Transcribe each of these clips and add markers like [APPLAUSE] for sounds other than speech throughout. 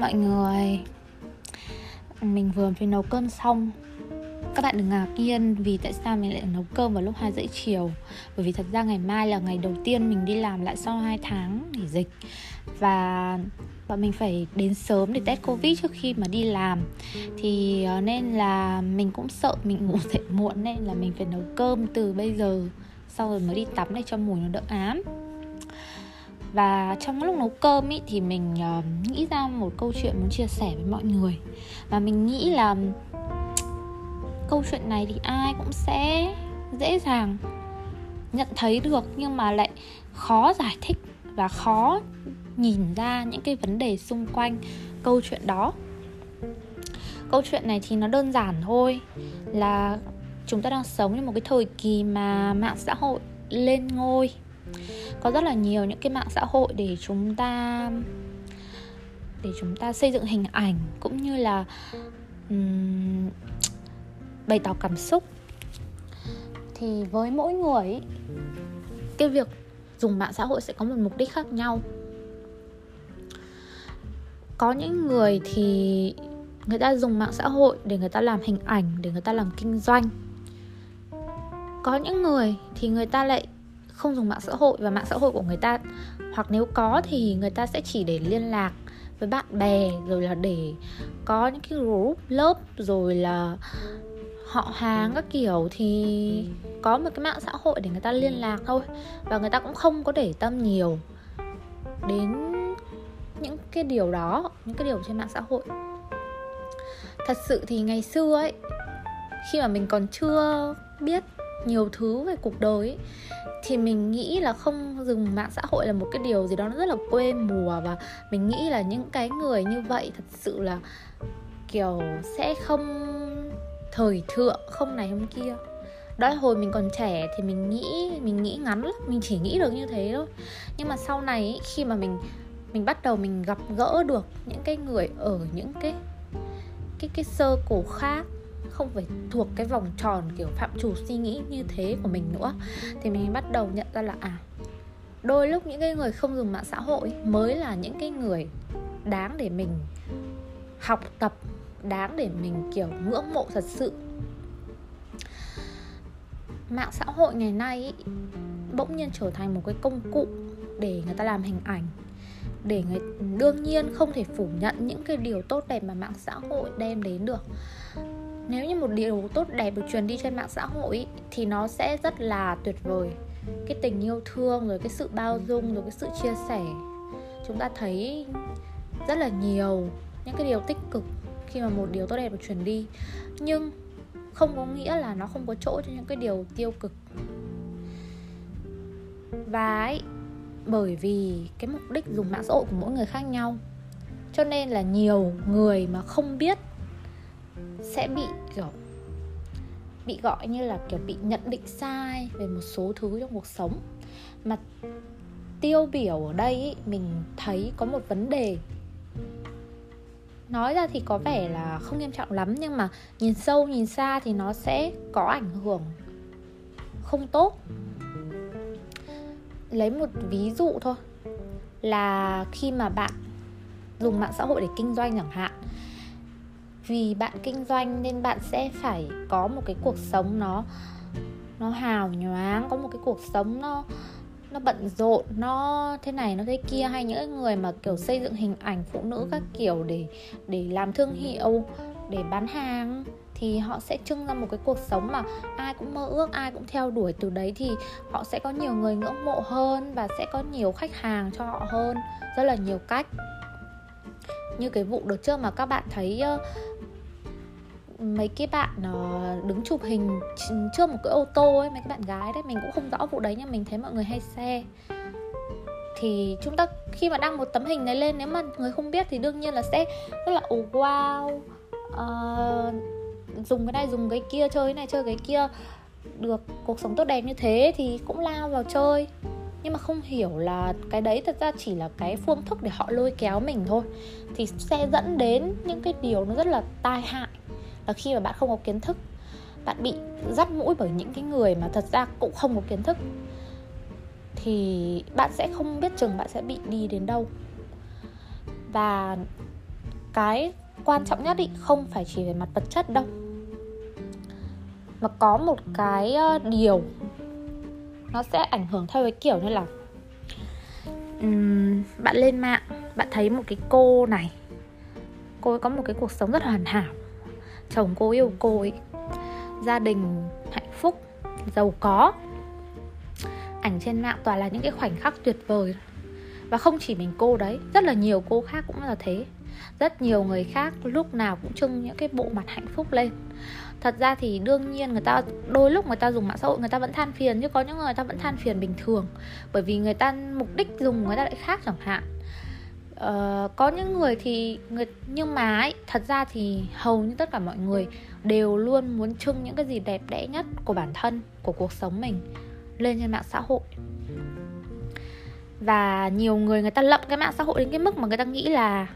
mọi người. Mình vừa mới nấu cơm xong. Các bạn đừng ngạc nhiên vì tại sao mình lại nấu cơm vào lúc 2 rưỡi chiều. Bởi vì thật ra ngày mai là ngày đầu tiên mình đi làm lại sau 2 tháng nghỉ dịch. Và bọn mình phải đến sớm để test covid trước khi mà đi làm. Thì ờ, nên là mình cũng sợ mình ngủ dậy muộn nên là mình phải nấu cơm từ bây giờ. Sau rồi mới đi tắm để cho mùi nó đỡ ám và trong lúc nấu cơm ý, thì mình uh, nghĩ ra một câu chuyện muốn chia sẻ với mọi người. Và mình nghĩ là câu chuyện này thì ai cũng sẽ dễ dàng nhận thấy được nhưng mà lại khó giải thích và khó nhìn ra những cái vấn đề xung quanh câu chuyện đó. Câu chuyện này thì nó đơn giản thôi là chúng ta đang sống trong một cái thời kỳ mà mạng xã hội lên ngôi có rất là nhiều những cái mạng xã hội để chúng ta để chúng ta xây dựng hình ảnh cũng như là um, bày tỏ cảm xúc. Thì với mỗi người cái việc dùng mạng xã hội sẽ có một mục đích khác nhau. Có những người thì người ta dùng mạng xã hội để người ta làm hình ảnh để người ta làm kinh doanh. Có những người thì người ta lại không dùng mạng xã hội và mạng xã hội của người ta. Hoặc nếu có thì người ta sẽ chỉ để liên lạc với bạn bè rồi là để có những cái group lớp rồi là họ hàng các kiểu. Thì có một cái mạng xã hội để người ta liên lạc thôi. Và người ta cũng không có để tâm nhiều đến những cái điều đó những cái điều trên mạng xã hội. Thật sự thì ngày xưa ấy khi mà mình còn chưa biết nhiều thứ về cuộc đời ấy, thì mình nghĩ là không dùng mạng xã hội là một cái điều gì đó nó rất là quê mùa và mình nghĩ là những cái người như vậy thật sự là, kiểu, sẽ không thời thượng, không này không kia. Đó là hồi mình còn trẻ thì mình nghĩ mình nghĩ ngắn lắm, mình chỉ nghĩ được như thế thôi. Nhưng mà sau này khi mà mình mình bắt đầu mình gặp gỡ được những cái người ở những cái cái cái sơ cổ khác không phải thuộc cái vòng tròn kiểu phạm trù suy nghĩ như thế của mình nữa. Thì mình bắt đầu nhận ra là à đôi lúc những cái người không dùng mạng xã hội mới là những cái người đáng để mình học tập đáng để mình kiểu ngưỡng mộ thật sự. Mạng xã hội ngày nay ý, bỗng nhiên trở thành một cái công cụ để người ta làm hình ảnh để người đương nhiên không thể phủ nhận những cái điều tốt đẹp mà mạng xã hội đem đến được nếu như một điều tốt đẹp được truyền đi trên mạng xã hội thì nó sẽ rất là tuyệt vời. Cái tình yêu thương rồi cái sự bao dung rồi cái sự chia sẻ chúng ta thấy rất là nhiều những cái điều tích cực khi mà một điều tốt đẹp được truyền đi. Nhưng không có nghĩa là nó không có chỗ cho những cái điều tiêu cực. Và ấy, bởi vì cái mục đích dùng mạng xã hội của mỗi người khác nhau cho nên là nhiều người mà không biết sẽ bị kiểu bị gọi như là kiểu bị nhận định sai về một số thứ trong cuộc sống. Mà tiêu biểu ở đây ý, mình thấy có một vấn đề. Nói ra thì có vẻ là không nghiêm trọng lắm nhưng mà nhìn sâu nhìn xa thì nó sẽ có ảnh hưởng không tốt. Lấy một ví dụ thôi là khi mà bạn dùng mạng xã hội để kinh doanh chẳng hạn vì bạn kinh doanh nên bạn sẽ phải có một cái cuộc sống nó nó hào nhoáng có một cái cuộc sống nó nó bận rộn nó thế này nó thế kia. Hay những người mà kiểu xây dựng hình ảnh phụ nữ các kiểu để để làm thương hiệu để bán hàng thì họ sẽ trưng ra một cái cuộc sống mà ai cũng mơ ước ai cũng theo đuổi. Từ đấy thì họ sẽ có nhiều người ngưỡng mộ hơn và sẽ có nhiều khách hàng cho họ hơn rất là nhiều cách. Như cái vụ đợt trước mà các bạn thấy uh, mấy cái bạn ờ, đứng chụp hình trước một cái ô tô ấy mấy cái bạn gái đấy mình cũng không rõ vụ đấy nhưng mình thấy mọi người hay xe thì chúng ta khi mà đăng một tấm hình này lên nếu mà người không biết thì đương nhiên là sẽ rất là oh, wow uh, dùng cái này dùng cái kia chơi cái này chơi cái kia được cuộc sống tốt đẹp như thế thì cũng lao vào chơi. Nhưng mà không hiểu là cái đấy thật ra chỉ là cái phương thức để họ lôi kéo mình thôi. Thì sẽ dẫn đến những cái điều nó rất là tai hại và khi mà bạn không có kiến thức bạn bị dắt mũi bởi những cái người mà thật ra cũng không có kiến thức thì bạn sẽ không biết chừng bạn sẽ bị đi đến đâu. Và cái quan trọng nhất ý không phải chỉ về mặt vật chất đâu mà có một cái ờ, điều nó sẽ ảnh hưởng theo cái kiểu như là um, bạn lên mạng bạn thấy một cái cô này cô ấy có một cái cuộc sống rất hoàn hảo chồng cô yêu cô ấy. Gia đình hạnh phúc, giàu có. Ảnh trên mạng toàn là những cái khoảnh khắc tuyệt vời. Và không chỉ mình cô đấy, rất là nhiều cô khác cũng là thế. Rất nhiều người khác lúc nào cũng trưng những cái bộ mặt hạnh phúc lên. Thật ra thì đương nhiên người ta, đôi lúc người ta dùng mạng xã hội người ta vẫn than phiền chứ có những người ta vẫn than phiền bình thường. Bởi vì người ta, mục đích dùng người ta lại khác chẳng hạn uh, có những người thì người nhưng mà ấy, thật ra thì hầu như tất cả mọi người đều luôn muốn trưng những cái gì đẹp đẽ nhất của bản thân của cuộc sống mình lên trên mạng xã hội. Và nhiều người người ta lậm cái mạng xã hội đến cái mức mà người ta nghĩ là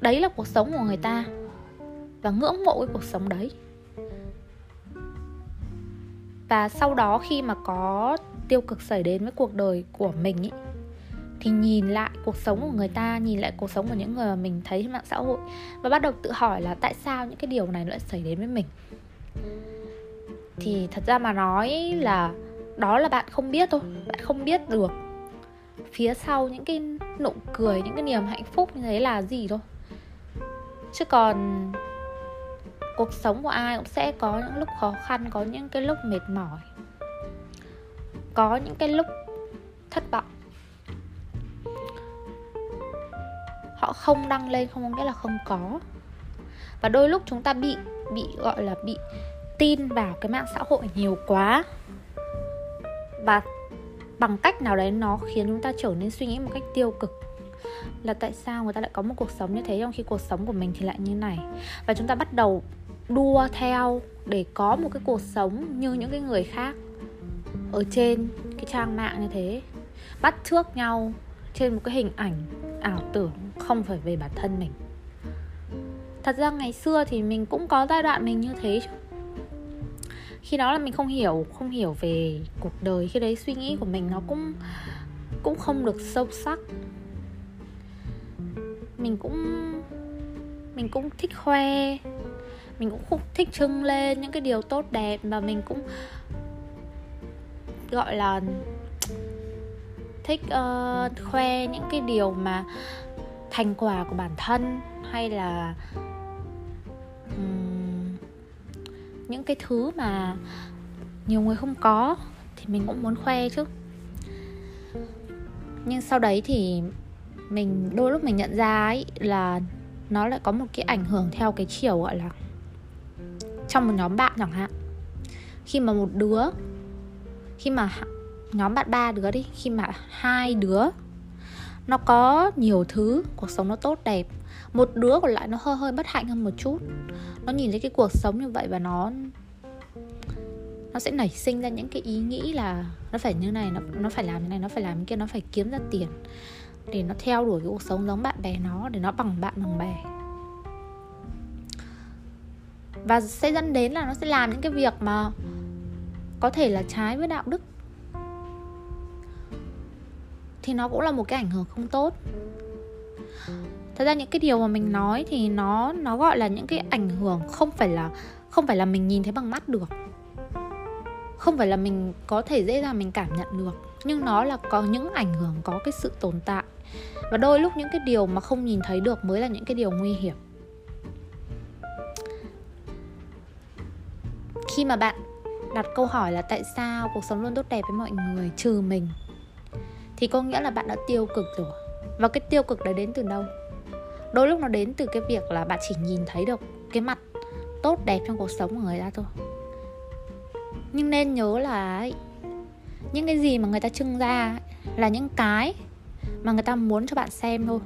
đấy là cuộc sống của người ta và ngưỡng mộ cái cuộc sống đấy. Và sau đó khi mà có tiêu cực xảy đến với cuộc đời của mình ý, thì nhìn lại cuộc sống của người ta, nhìn lại cuộc sống của những người mà mình thấy trên mạng xã hội và bắt đầu tự hỏi là tại sao những cái điều này lại xảy đến với mình. Thì thật ra mà nói là đó là bạn không biết thôi, bạn không biết được phía sau những cái nụ cười, những cái niềm hạnh phúc như thế là gì thôi. Chứ còn cuộc sống của ai cũng sẽ có những lúc khó khăn, có những cái lúc mệt mỏi, có những cái lúc thất vọng. Họ không đăng lên không có nghĩa là không có. Và đôi lúc chúng ta bị bị gọi là bị tin vào cái mạng xã hội nhiều quá. Và bằng cách nào đấy nó khiến chúng ta trở nên suy nghĩ một cách tiêu cực. Là tại sao người ta lại có một cuộc sống như thế, trong khi cuộc sống của mình thì lại như này. Và chúng ta bắt đầu đua theo để có một cái cuộc sống như những cái người khác ở trên cái trang mạng như thế. Bắt trước nhau trên một cái hình ảnh, ảo tưởng không phải về bản thân mình. Thật ra ngày xưa thì mình cũng có giai đoạn mình như thế chứ. Khi đó là mình không hiểu không hiểu về cuộc đời. Khi đấy suy nghĩ của mình nó cũng cũng không được sâu sắc. Mình cũng mình cũng thích khoe. Mình cũng không thích trưng lên những cái điều tốt đẹp mà mình cũng gọi là thích uh, khoe những cái điều mà thành quả của bản thân hay là um, những cái thứ mà nhiều người không có thì mình cũng muốn khoe chứ. Nhưng sau đấy thì mình đôi lúc mình nhận ra ấy là nó lại có một cái ảnh hưởng theo cái chiều gọi là trong một nhóm bạn chẳng hạn. Khi mà một đứa khi mà nhóm bạn ba đứa đi khi mà hai đứa nó có nhiều thứ, cuộc sống nó tốt, đẹp. Một đứa còn lại nó hơi hơi bất hạnh hơn một chút. Nó nhìn thấy cái cuộc sống như vậy và nó nó sẽ nảy sinh ra những cái ý nghĩ là nó phải như này, nó nó phải làm như này, nó phải làm như kia, nó phải kiếm ra tiền để nó theo đuổi cái cuộc sống giống bạn bè nó, để nó bằng bạn bằng bè. Và sẽ dẫn đến là nó sẽ làm những cái việc mà có thể là trái với đạo đức thì nó cũng là một cái ảnh hưởng không tốt. Thật ra những cái điều mà mình nói thì nó nó gọi là những cái ảnh hưởng không phải là, không phải là mình nhìn thấy bằng mắt được. Không phải là mình có thể dễ dàng mình cảm nhận được, nhưng nó là có những ảnh hưởng, có cái sự tồn tại. Và đôi lúc những cái điều mà không nhìn thấy được mới là những cái điều nguy hiểm. Khi mà bạn đặt câu hỏi là tại sao cuộc sống luôn tốt đẹp với mọi người, trừ mình thì có nghĩa là bạn đã tiêu cực rồi. Và cái tiêu cực đấy đến từ đâu? Đôi lúc nó đến từ cái việc là bạn chỉ nhìn thấy được cái mặt tốt đẹp trong cuộc sống của người ta thôi. Nhưng nên nhớ là những cái gì mà người ta trưng ra là những cái mà người ta muốn cho bạn xem thôi.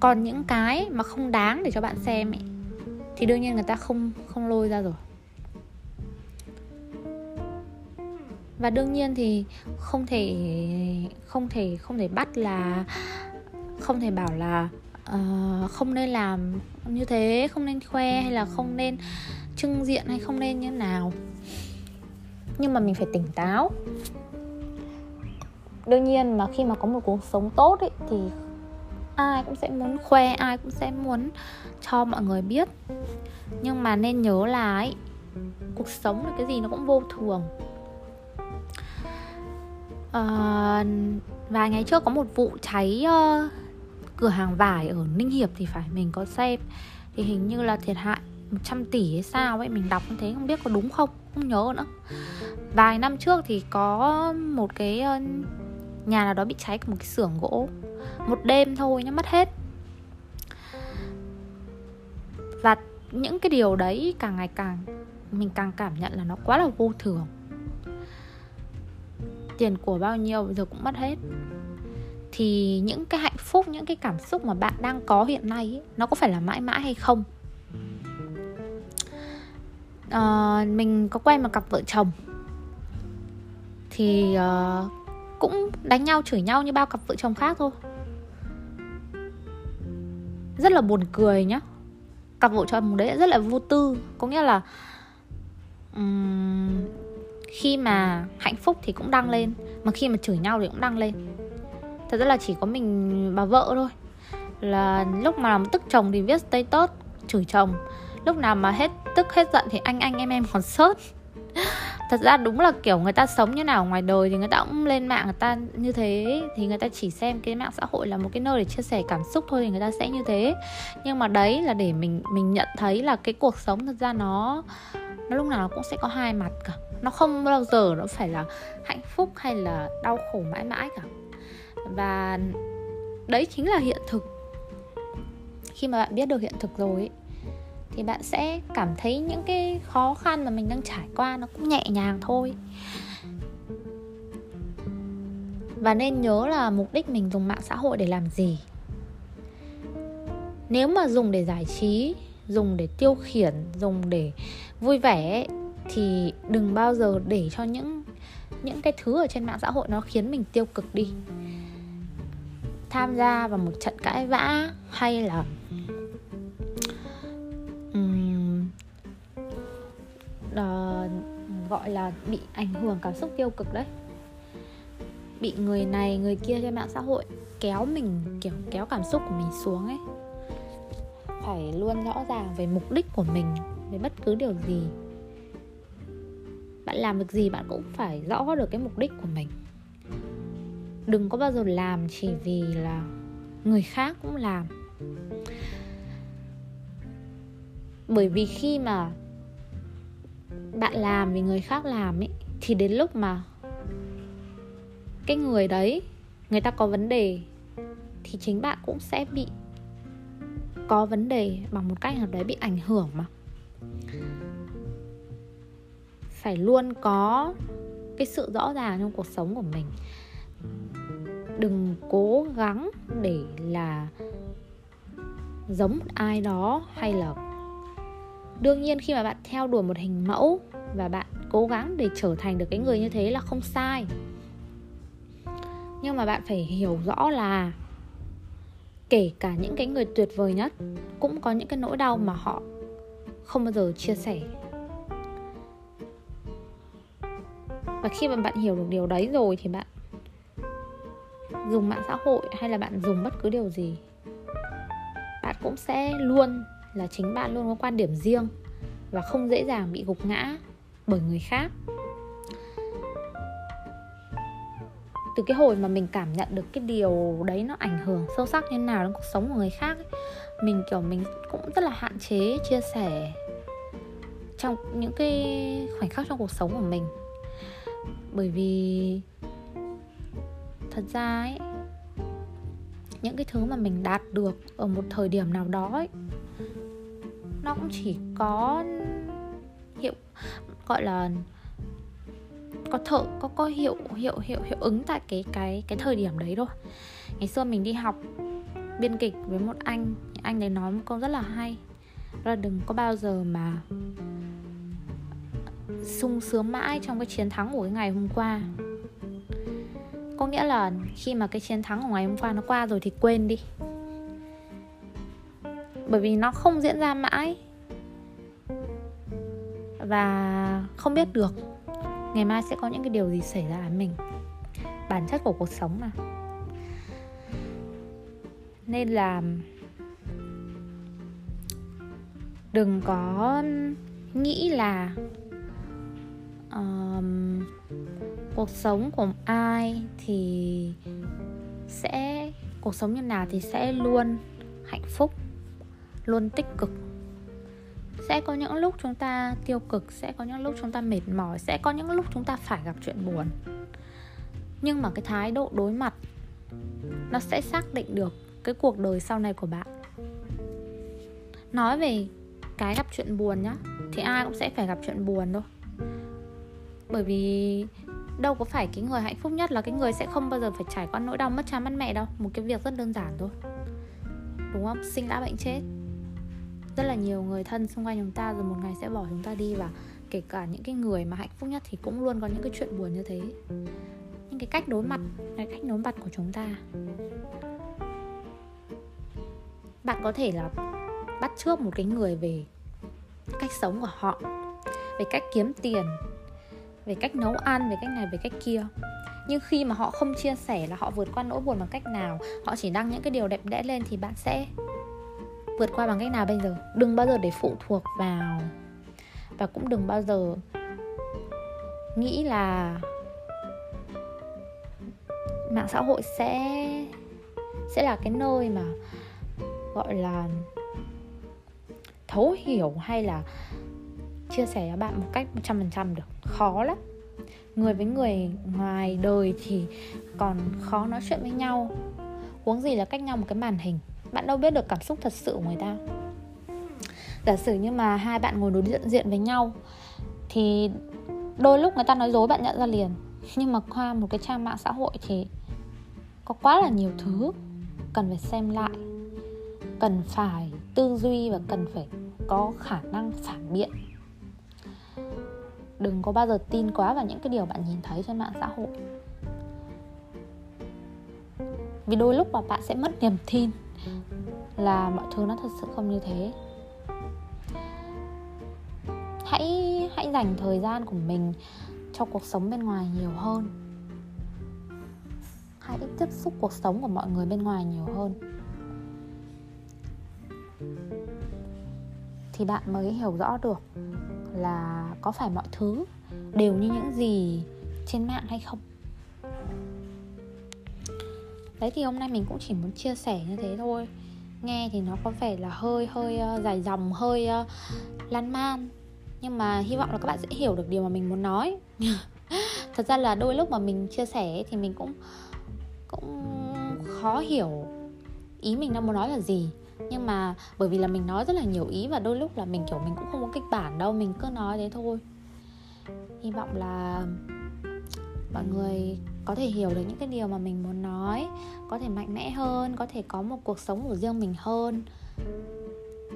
Còn những cái mà không đáng để cho bạn xem ấy, thì đương nhiên người ta không không lôi ra rồi. Và đương nhiên thì không thể không thể không thể bắt là không thể bảo là uh, không nên làm như thế không nên khoe hay là không nên trưng diện hay không nên như nào. Nhưng mà mình phải tỉnh táo. Đương nhiên mà khi mà có một cuộc sống tốt ấy, thì ai cũng sẽ muốn khoe ai cũng sẽ muốn cho mọi người biết. Nhưng mà nên nhớ là ấy cuộc sống là cái gì nó cũng vô thường uh, vài ngày trước có một vụ cháy uh, cửa hàng vải ở Ninh Hiệp thì phải mình có xem. Thì hình như là thiệt hại 100 tỷ hay sao ấy mình đọc như thế không biết có đúng không không nhớ nữa. Vài năm trước thì có một cái uh, nhà nào đó bị cháy một cái xưởng gỗ. Một đêm thôi nhá mất hết. Và những cái điều đấy càng ngày càng mình càng cảm nhận là nó quá là vô thường tiền của bao nhiêu bây giờ cũng mất hết. Thì những cái hạnh phúc những cái cảm xúc mà bạn đang có hiện nay ấy, nó có phải là mãi mãi hay không? À, mình có quen một cặp vợ chồng. Thì uh, cũng đánh nhau chửi nhau như bao cặp vợ chồng khác thôi. Rất là buồn cười nhá. Cặp vợ chồng đấy rất là vô tư. Có nghĩa là um, khi mà hạnh phúc thì cũng đăng lên, mà khi mà chửi nhau thì cũng đăng lên. Thật ra là chỉ có mình bà vợ thôi. Là lúc mà làm tức chồng thì viết status chửi chồng. Lúc nào mà hết tức, hết giận thì anh anh, em em còn sớt. [LAUGHS] Thật ra đúng là kiểu người ta sống như nào ngoài đời thì người ta cũng lên mạng người ta như thế. Thì người ta chỉ xem cái mạng xã hội là một cái nơi để chia sẻ cảm xúc thôi thì người ta sẽ như thế. Nhưng mà đấy là để mình mình nhận thấy là cái cuộc sống thật ra nó nó lúc nào nó cũng sẽ có hai mặt cả nó không bao giờ nó phải là hạnh phúc hay là đau khổ mãi mãi cả. Và đấy chính là hiện thực. Khi mà bạn biết được hiện thực rồi ấy, thì bạn sẽ cảm thấy những cái khó khăn mà mình đang trải qua nó cũng nhẹ nhàng thôi. Và nên nhớ là mục đích mình dùng mạng xã hội để làm gì. Nếu mà dùng để giải trí dùng để tiêu khiển dùng để vui vẻ thì đừng bao giờ để cho những những cái thứ ở trên mạng xã hội nó khiến mình tiêu cực đi. Tham gia vào một trận cãi vã hay là um, gọi là bị ảnh hưởng cảm xúc tiêu cực đấy. Bị người này người kia trên mạng xã hội kéo mình kiểu kéo cảm xúc của mình xuống ấy. Phải luôn rõ ràng về mục đích của mình về bất cứ điều gì bạn làm việc gì bạn cũng phải rõ được cái mục đích của mình. Đừng có bao giờ làm chỉ vì là người khác cũng làm. Bởi vì khi mà bạn làm vì người khác làm ấy, thì đến lúc mà cái người đấy, người ta có vấn đề, thì chính bạn cũng sẽ bị có vấn đề bằng một cách nào đấy bị ảnh hưởng mà phải luôn có cái sự rõ ràng trong cuộc sống của mình. Đừng cố gắng để là giống một ai đó hay là đương nhiên khi mà bạn theo đuổi một hình mẫu và bạn cố gắng để trở thành được cái người như thế là không sai. Nhưng mà bạn phải hiểu rõ là kể cả những cái người tuyệt vời nhất cũng có những cái nỗi đau mà họ không bao giờ chia sẻ. Và khi mà bạn hiểu được điều đấy rồi thì bạn dùng mạng xã hội hay là bạn dùng bất cứ điều gì bạn cũng sẽ luôn là chính bạn luôn có quan điểm riêng và không dễ dàng bị gục ngã bởi người khác. Từ cái hồi mà mình cảm nhận được cái điều đấy nó ảnh hưởng sâu sắc như nào đến cuộc sống của người khác ấy, mình kiểu mình cũng rất là hạn chế chia sẻ trong những cái khoảnh khắc trong cuộc sống của mình bởi vì thật ra ấy, những cái thứ mà mình đạt được ở một thời điểm nào đó ấy, nó cũng chỉ có hiệu, gọi là có thợ, có có hiệu hiệu hiệu hiệu ứng tại cái cái cái thời điểm đấy thôi. Ngày xưa mình đi học biên kịch với một anh anh đấy nói một câu rất là hay. Đó là đừng có bao giờ mà sung sướng mãi trong cái chiến thắng của cái ngày hôm qua. Có nghĩa là khi mà cái chiến thắng của ngày hôm qua nó qua rồi thì quên đi. Bởi vì nó không diễn ra mãi. Và không biết được, ngày mai sẽ có những cái điều gì xảy ra với mình. Bản chất của cuộc sống mà. Nên là đừng có nghĩ là um, cuộc sống của ai thì sẽ cuộc sống như nào thì sẽ luôn hạnh phúc luôn tích cực. Sẽ có những lúc chúng ta tiêu cực sẽ có những lúc chúng ta mệt mỏi sẽ có những lúc chúng ta phải gặp chuyện buồn. Nhưng mà cái thái độ đối mặt nó sẽ xác định được cái cuộc đời sau này của bạn. Nói về cái gặp chuyện buồn nhá thì ai cũng sẽ phải gặp chuyện buồn thôi bởi vì đâu có phải cái người hạnh phúc nhất là cái người sẽ không bao giờ phải trải qua nỗi đau mất cha mất mẹ đâu. Một cái việc rất đơn giản thôi. Đúng không? Sinh đã bệnh chết. Rất là nhiều người thân xung quanh chúng ta rồi một ngày sẽ bỏ chúng ta đi và kể cả những cái người mà hạnh phúc nhất thì cũng luôn có những cái chuyện buồn như thế. Những cái cách đối mặt, cái cách đối mặt của chúng ta. Bạn có thể là bắt trước một cái người về cách sống của họ, về cách kiếm tiền về cách nấu ăn, về cách này, về cách kia. Nhưng khi mà họ không chia sẻ là họ vượt qua nỗi buồn bằng cách nào, họ chỉ đăng những cái điều đẹp đẽ lên thì bạn sẽ vượt qua bằng cách nào bây giờ? Đừng bao giờ để phụ thuộc vào và cũng đừng bao giờ nghĩ là mạng xã hội sẽ sẽ là cái nơi mà, gọi là, thấu hiểu hay là chia sẻ cho bạn một cách 100% được. Khó lắm. Người với người ngoài đời thì còn khó nói chuyện với nhau. Huống gì là cách nhau một cái màn hình. Bạn đâu biết được cảm xúc thật sự của người ta. Giả sử như mà hai bạn ngồi đối diện diện với nhau thì đôi lúc người ta nói dối bạn nhận ra liền. Nhưng mà qua một cái trang mạng xã hội thì có quá là nhiều thứ cần phải xem lại. Cần phải tư duy và cần phải có khả năng phản biện đừng có bao giờ tin quá vào những cái điều bạn nhìn thấy trên mạng xã hội. Vì đôi lúc mà bạn sẽ mất niềm tin là mọi thứ nó thật sự không như thế. Hãy hãy dành thời gian của mình cho cuộc sống bên ngoài nhiều hơn. Hãy tiếp xúc cuộc sống của mọi người bên ngoài nhiều hơn. Thì bạn mới hiểu rõ được là có phải mọi thứ đều như những gì trên mạng hay không? Đấy thì hôm nay mình cũng chỉ muốn chia sẻ như thế thôi. Nghe thì nó có vẻ là hơi hơi uh, dài dòng hơi uh, lan man. Nhưng mà hy vọng là các bạn sẽ hiểu được điều mà mình muốn nói. [LAUGHS] Thật ra là đôi lúc mà mình chia sẻ thì mình cũng cũng khó hiểu ý mình đang muốn nói là gì nhưng mà bởi vì là mình nói rất là nhiều ý và đôi lúc là mình, kiểu, mình cũng không có kịch bản đâu, mình cứ nói thế thôi. Hy vọng là mọi người có thể hiểu được những cái điều mà mình muốn nói, có thể mạnh mẽ hơn, có thể có một cuộc sống của riêng mình hơn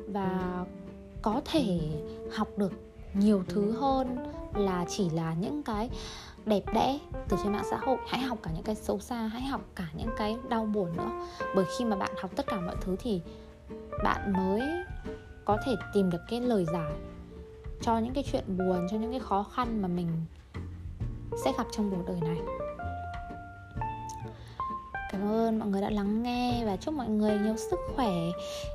và có thể học được nhiều thứ hơn là chỉ là những cái đẹp đẽ từ trên mạng xã hội. Hãy học cả những cái xấu xa, hãy học cả những cái đau buồn nữa. Bởi khi mà bạn học tất cả mọi thứ thì bạn mới có thể tìm được cái lời giải cho những cái chuyện buồn, cho những cái khó khăn mà mình sẽ gặp trong cuộc đời này. Cảm ơn mọi người đã lắng nghe và chúc mọi người nhiều sức khỏe.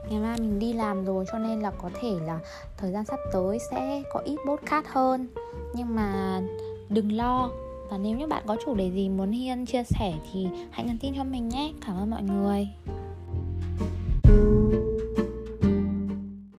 Ngày mai mình đi làm rồi cho nên là có thể là thời gian sắp tới sẽ có ít podcast hơn. Nhưng mà đừng lo và nếu như bạn có chủ đề gì muốn hiên chia sẻ thì hãy nhắn tin cho mình nhé. Cảm ơn mọi người.